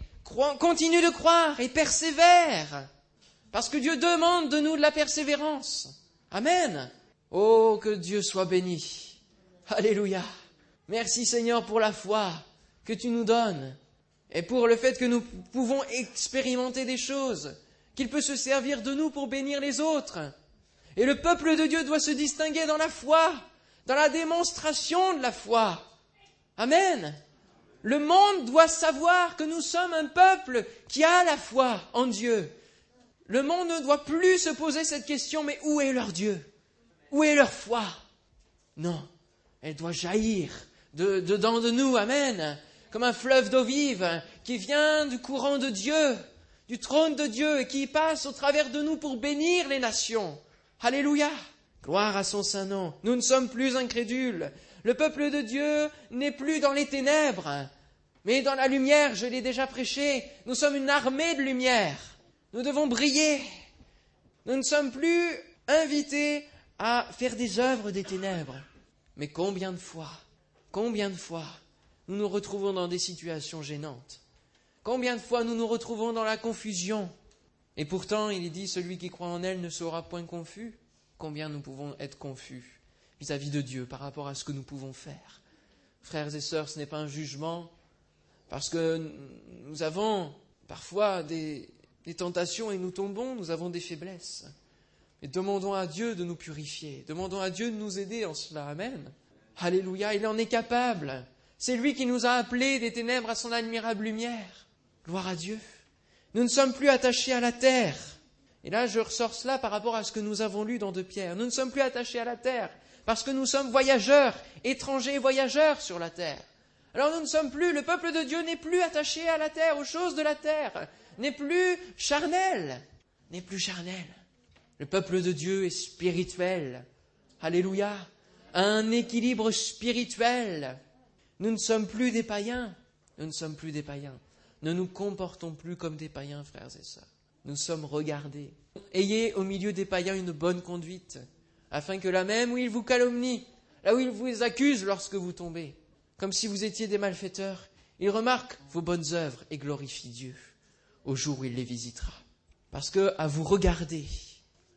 Speaker 1: continue de croire et persévère. Parce que Dieu demande de nous de la persévérance. Amen. Oh, que Dieu soit béni. Alléluia. Merci Seigneur pour la foi que tu nous donnes et pour le fait que nous pouvons expérimenter des choses, qu'il peut se servir de nous pour bénir les autres. Et le peuple de Dieu doit se distinguer dans la foi, dans la démonstration de la foi. Amen. Le monde doit savoir que nous sommes un peuple qui a la foi en Dieu. Le monde ne doit plus se poser cette question, mais où est leur Dieu? Où est leur foi? Non, elle doit jaillir de, dedans de nous, Amen, comme un fleuve d'eau vive qui vient du courant de Dieu, du trône de Dieu et qui passe au travers de nous pour bénir les nations. Alléluia. Gloire à son saint nom. Nous ne sommes plus incrédules. Le peuple de Dieu n'est plus dans les ténèbres, mais dans la lumière, je l'ai déjà prêché. Nous sommes une armée de lumière. Nous devons briller. Nous ne sommes plus invités à faire des œuvres des ténèbres. Mais combien de fois, combien de fois nous nous retrouvons dans des situations gênantes Combien de fois nous nous retrouvons dans la confusion? Et pourtant, il est dit, celui qui croit en elle ne sera point confus. Combien nous pouvons être confus vis-à-vis de Dieu par rapport à ce que nous pouvons faire? Frères et sœurs, ce n'est pas un jugement, parce que nous avons parfois des, tentations et nous tombons, nous avons des faiblesses. Mais demandons à Dieu de nous purifier, demandons à Dieu de nous aider en cela. Amen. Alléluia, il en est capable. C'est lui qui nous a appelés des ténèbres à son admirable lumière. Gloire à Dieu. Nous ne sommes plus attachés à la terre. Et là, je ressors cela par rapport à ce que nous avons lu dans De Pierre. Nous ne sommes plus attachés à la terre parce que nous sommes voyageurs, étrangers voyageurs sur la terre. Alors nous ne sommes plus, le peuple de Dieu n'est plus attaché à la terre, aux choses de la terre, n'est plus charnel, n'est plus charnel. Le peuple de Dieu est spirituel. Alléluia. Un équilibre spirituel. Nous ne sommes plus des païens. Nous ne sommes plus des païens. Ne nous comportons plus comme des païens, frères et sœurs. Nous sommes regardés. Ayez au milieu des païens une bonne conduite afin que là même où ils vous calomnient, là où ils vous accusent lorsque vous tombez, comme si vous étiez des malfaiteurs, ils remarquent vos bonnes œuvres et glorifient Dieu au jour où il les visitera. Parce que, à vous regarder,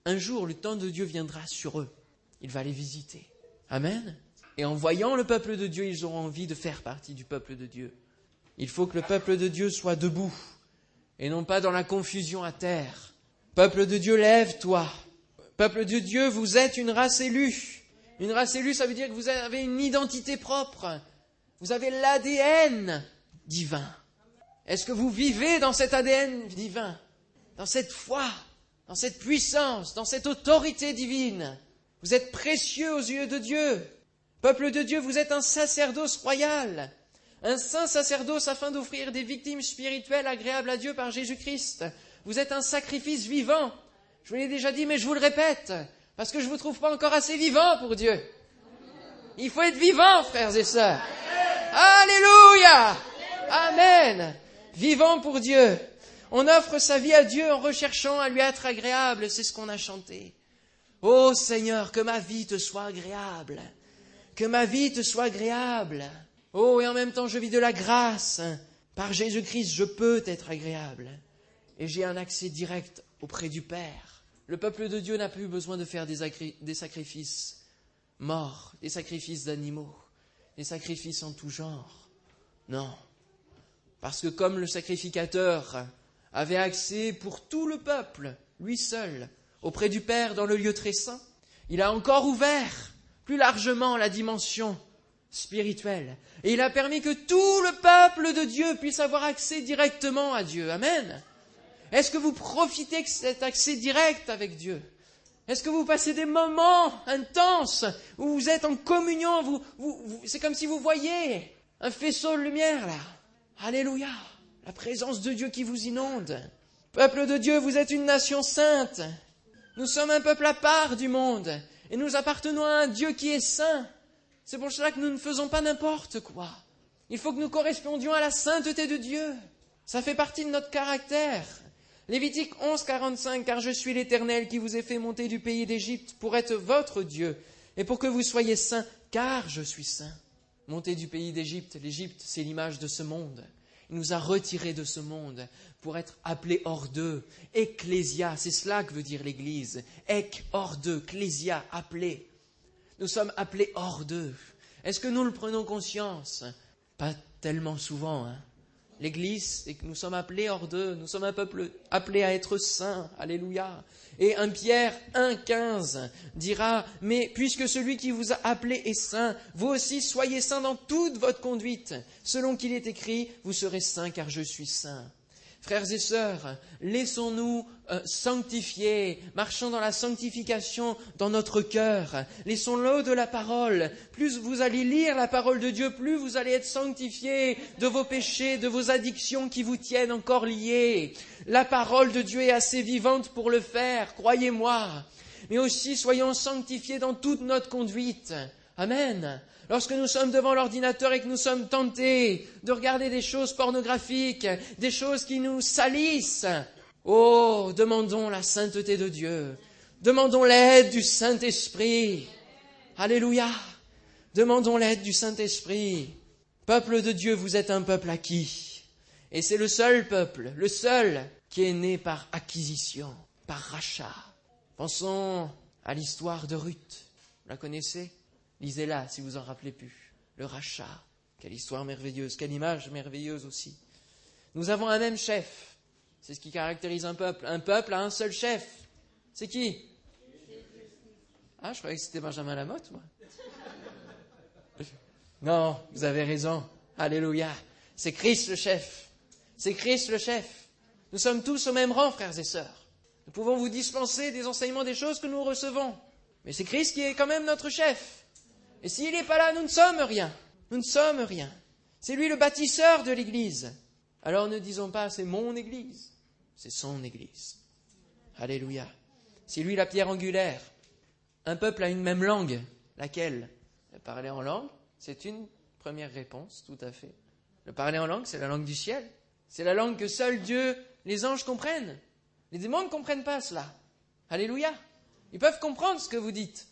Speaker 1: un jour le temps de Dieu viendra sur eux. Il va les visiter. Amen. Et en voyant le peuple de Dieu, ils auront envie de faire partie du peuple de Dieu. Il faut que le peuple de Dieu soit debout et non pas dans la confusion à terre. Peuple de Dieu, lève-toi. Peuple de Dieu, vous êtes une race élue. Une race élue, ça veut dire que vous avez une identité propre. Vous avez l'ADN divin. Est-ce que vous vivez dans cet ADN divin? Dans cette foi Dans cette puissance Dans cette autorité divine? Vous êtes précieux aux yeux de Dieu. Peuple de Dieu, vous êtes un sacerdoce royal. Un saint sacerdoce afin d'offrir des victimes spirituelles agréables à Dieu par Jésus-Christ. Vous êtes un sacrifice vivant je vous l'ai déjà dit, mais je vous le répète, parce que je ne vous trouve pas encore assez vivant pour Dieu. Il faut être vivant, frères et sœurs. Alléluia. Amen. Vivant pour Dieu. On offre sa vie à Dieu en recherchant à lui être agréable, c'est ce qu'on a chanté. Ô Seigneur, que ma vie te soit agréable. Que ma vie te soit agréable. Oh, et en même temps, je vis de la grâce. Par Jésus-Christ, je peux être agréable. Et j'ai un accès direct auprès du Père. Le peuple de Dieu n'a plus besoin de faire des, sacrifices morts, des sacrifices d'animaux, des sacrifices en tout genre. Non. Parce que comme le sacrificateur avait accès pour tout le peuple, lui seul, auprès du Père dans le lieu très saint, il a encore ouvert plus largement la dimension spirituelle. Et il a permis que tout le peuple de Dieu puisse avoir accès directement à Dieu. Amen. Est-ce que vous profitez de cet accès direct avec Dieu? Est-ce que vous passez des moments intenses où vous êtes en communion vous, C'est comme si vous voyez un faisceau de lumière là. Alléluia. La présence de Dieu qui vous inonde. Peuple de Dieu, vous êtes une nation sainte. Nous sommes un peuple à part du monde. Et nous appartenons à un Dieu qui est saint. C'est pour cela que nous ne faisons pas n'importe quoi. Il faut que nous correspondions à la sainteté de Dieu. Ça fait partie de notre caractère. Lévitique 11, 45, car je suis l'Éternel qui vous ai fait monter du pays d'Égypte pour être votre Dieu et pour que vous soyez saints, car je suis saint. Monter du pays d'Égypte, l'Égypte, c'est l'image de ce monde. Il nous a retirés de ce monde pour être appelés hors d'eux. Ecclésia, c'est cela que veut dire l'Église. Ec, hors d'eux, clésia, appelé. Nous sommes appelés hors d'eux. Est-ce que nous le prenons conscience? Pas tellement souvent. Hein L'Église, c'est que nous sommes appelés hors d'eux, nous sommes un peuple appelé à être saints. Alléluia. Et un Pierre 1,15 dira, mais puisque celui qui vous a appelé est saint, vous aussi soyez saints dans toute votre conduite. Selon qu'il est écrit, vous serez saints car je suis saint. Frères et sœurs, laissons-nous euh, sanctifier, marchons dans la sanctification dans notre cœur. Laissons l'eau de la parole. Plus vous allez lire la parole de Dieu, plus vous allez être sanctifiés de vos péchés, de vos addictions qui vous tiennent encore liés. La parole de Dieu est assez vivante pour le faire, croyez-moi. Mais aussi soyons sanctifiés dans toute notre conduite. Amen. Lorsque nous sommes devant l'ordinateur et que nous sommes tentés de regarder des choses pornographiques, des choses qui nous salissent, oh, demandons la sainteté de Dieu. Demandons l'aide du Saint-Esprit. Alléluia. Demandons l'aide du Saint-Esprit. Peuple de Dieu, vous êtes un peuple acquis. Et c'est le seul peuple, le seul qui est né par acquisition, par rachat. Pensons à l'histoire de Ruth. Vous la connaissez? Lisez-la si vous en rappelez plus. Le rachat. Quelle histoire merveilleuse, quelle image merveilleuse aussi. Nous avons un même chef. C'est ce qui caractérise un peuple. Un peuple a un seul chef. C'est qui? Ah, je croyais que c'était Benjamin Lamotte, moi. Non, vous avez raison. Alléluia. C'est Christ le chef. C'est Christ le chef. Nous sommes tous au même rang, frères et sœurs. Nous pouvons vous dispenser des enseignements des choses que nous recevons. Mais c'est Christ qui est quand même notre chef. Et s'il n'est pas là, nous ne sommes rien. Nous ne sommes rien. C'est lui le bâtisseur de l'Église. Alors ne disons pas c'est mon Église, c'est son Église. Alléluia. C'est lui la pierre angulaire. Un peuple a une même langue. Laquelle? Le parler en langue, c'est une première réponse, tout à fait. Le parler en langue, c'est la langue du ciel. C'est la langue que seul Dieu, les anges comprennent. Les démons ne comprennent pas cela. Alléluia. Ils peuvent comprendre ce que vous dites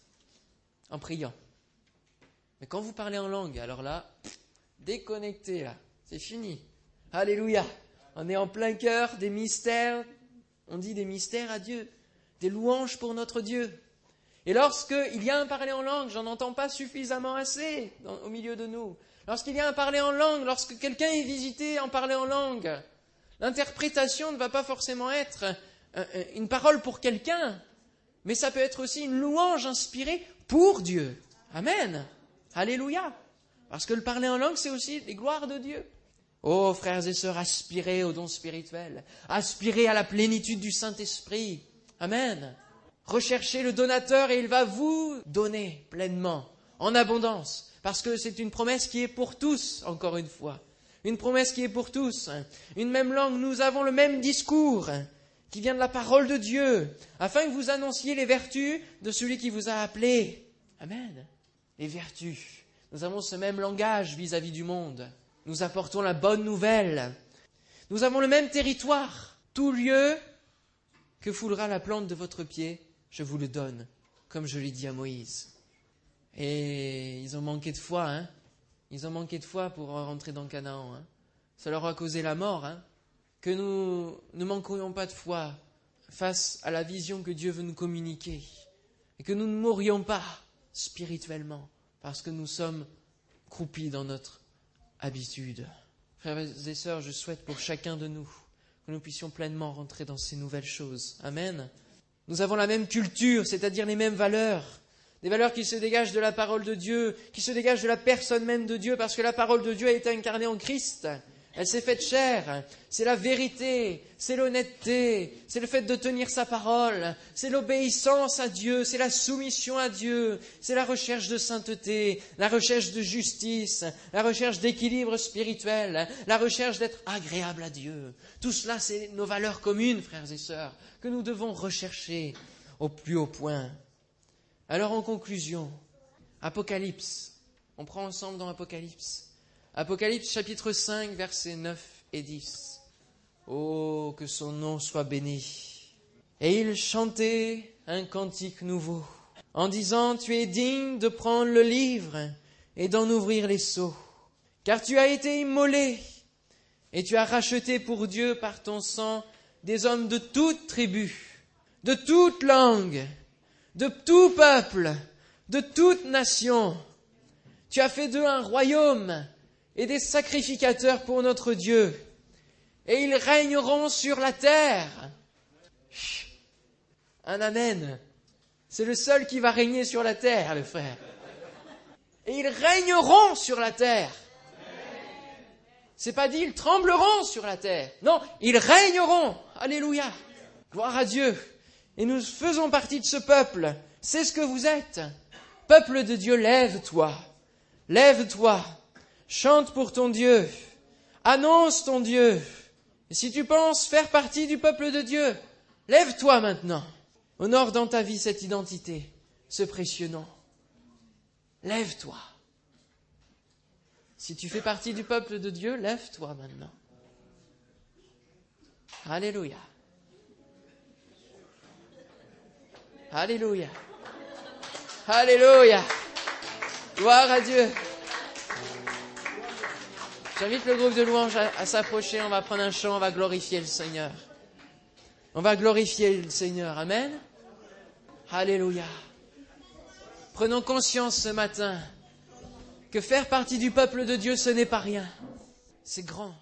Speaker 1: en priant. Mais quand vous parlez en langue, alors là, déconnectez là, c'est fini. Alléluia. On est en plein cœur des mystères, on dit des mystères à Dieu, des louanges pour notre Dieu. Et lorsqu'il y a un parler en langue, j'en entends pas suffisamment assez au milieu de nous. Lorsqu'il y a un parler en langue, lorsque quelqu'un est visité en parler en langue, l'interprétation ne va pas forcément être euh, euh, une parole pour quelqu'un, mais ça peut être aussi une louange inspirée pour Dieu. Amen. Alléluia. Parce que le parler en langue, c'est aussi les gloires de Dieu. Oh, frères et sœurs, aspirez au don spirituel. Aspirez à la plénitude du Saint-Esprit. Amen. Recherchez le donateur et il va vous donner pleinement, en abondance. Parce que c'est une promesse qui est pour tous, encore une fois. Une promesse qui est pour tous. Une même langue, nous avons le même discours qui vient de la parole de Dieu, afin que vous annonciez les vertus de celui qui vous a appelé. Amen les vertus. Nous avons ce même langage vis-à-vis du monde. Nous apportons la bonne nouvelle. Nous avons le même territoire. Tout lieu que foulera la plante de votre pied, je vous le donne, comme je l'ai dit à Moïse. Et ils ont manqué de foi, hein. Ils ont manqué de foi pour rentrer dans Canaan. Hein. Ça leur a causé la mort. Hein. Que nous ne manquerions pas de foi face à la vision que Dieu veut nous communiquer. Et que nous ne mourions pas spirituellement, parce que nous sommes croupis dans notre habitude. Frères et sœurs, je souhaite pour chacun de nous que nous puissions pleinement rentrer dans ces nouvelles choses. Amen. Nous avons la même culture, c'est-à-dire les mêmes valeurs, des valeurs qui se dégagent de la parole de Dieu, qui se dégagent de la personne même de Dieu, parce que la parole de Dieu a été incarnée en Christ. Elle s'est faite chair. C'est la vérité, c'est l'honnêteté, c'est le fait de tenir sa parole, c'est l'obéissance à Dieu, c'est la soumission à Dieu, c'est la recherche de sainteté, la recherche de justice, la recherche d'équilibre spirituel, la recherche d'être agréable à Dieu. Tout cela, c'est nos valeurs communes, frères et sœurs, que nous devons rechercher au plus haut point. Alors en conclusion, Apocalypse, on prend ensemble dans Apocalypse. Apocalypse chapitre 5, versets 9 et 10. Oh, que son nom soit béni. Et il chantait un cantique nouveau, en disant, Tu es digne de prendre le livre et d'en ouvrir les seaux, car tu as été immolé, et tu as racheté pour Dieu par ton sang des hommes de toute tribu, de toute langue, de tout peuple, de toute nation. Tu as fait d'eux un royaume et des sacrificateurs pour notre Dieu, et ils régneront sur la terre. Un Amen. C'est le seul qui va régner sur la terre, le frère. Et ils régneront sur la terre. C'est pas dit ils trembleront sur la terre. Non, ils régneront. Alléluia. Gloire à Dieu. Et nous faisons partie de ce peuple. C'est ce que vous êtes. Peuple de Dieu, lève-toi. Lève-toi. Chante pour ton Dieu. Annonce ton Dieu. Et si tu penses faire partie du peuple de Dieu, lève-toi maintenant. Honore dans ta vie cette identité, ce précieux nom. Lève-toi. Si tu fais partie du peuple de Dieu, lève-toi maintenant. Alléluia. Alléluia. Alléluia. Gloire à Dieu. J'invite le groupe de louanges à, s'approcher. On va prendre un chant. On va glorifier le Seigneur. On va glorifier le Seigneur. Amen. Alléluia. Prenons conscience ce matin que faire partie du peuple de Dieu, ce n'est pas rien. C'est grand.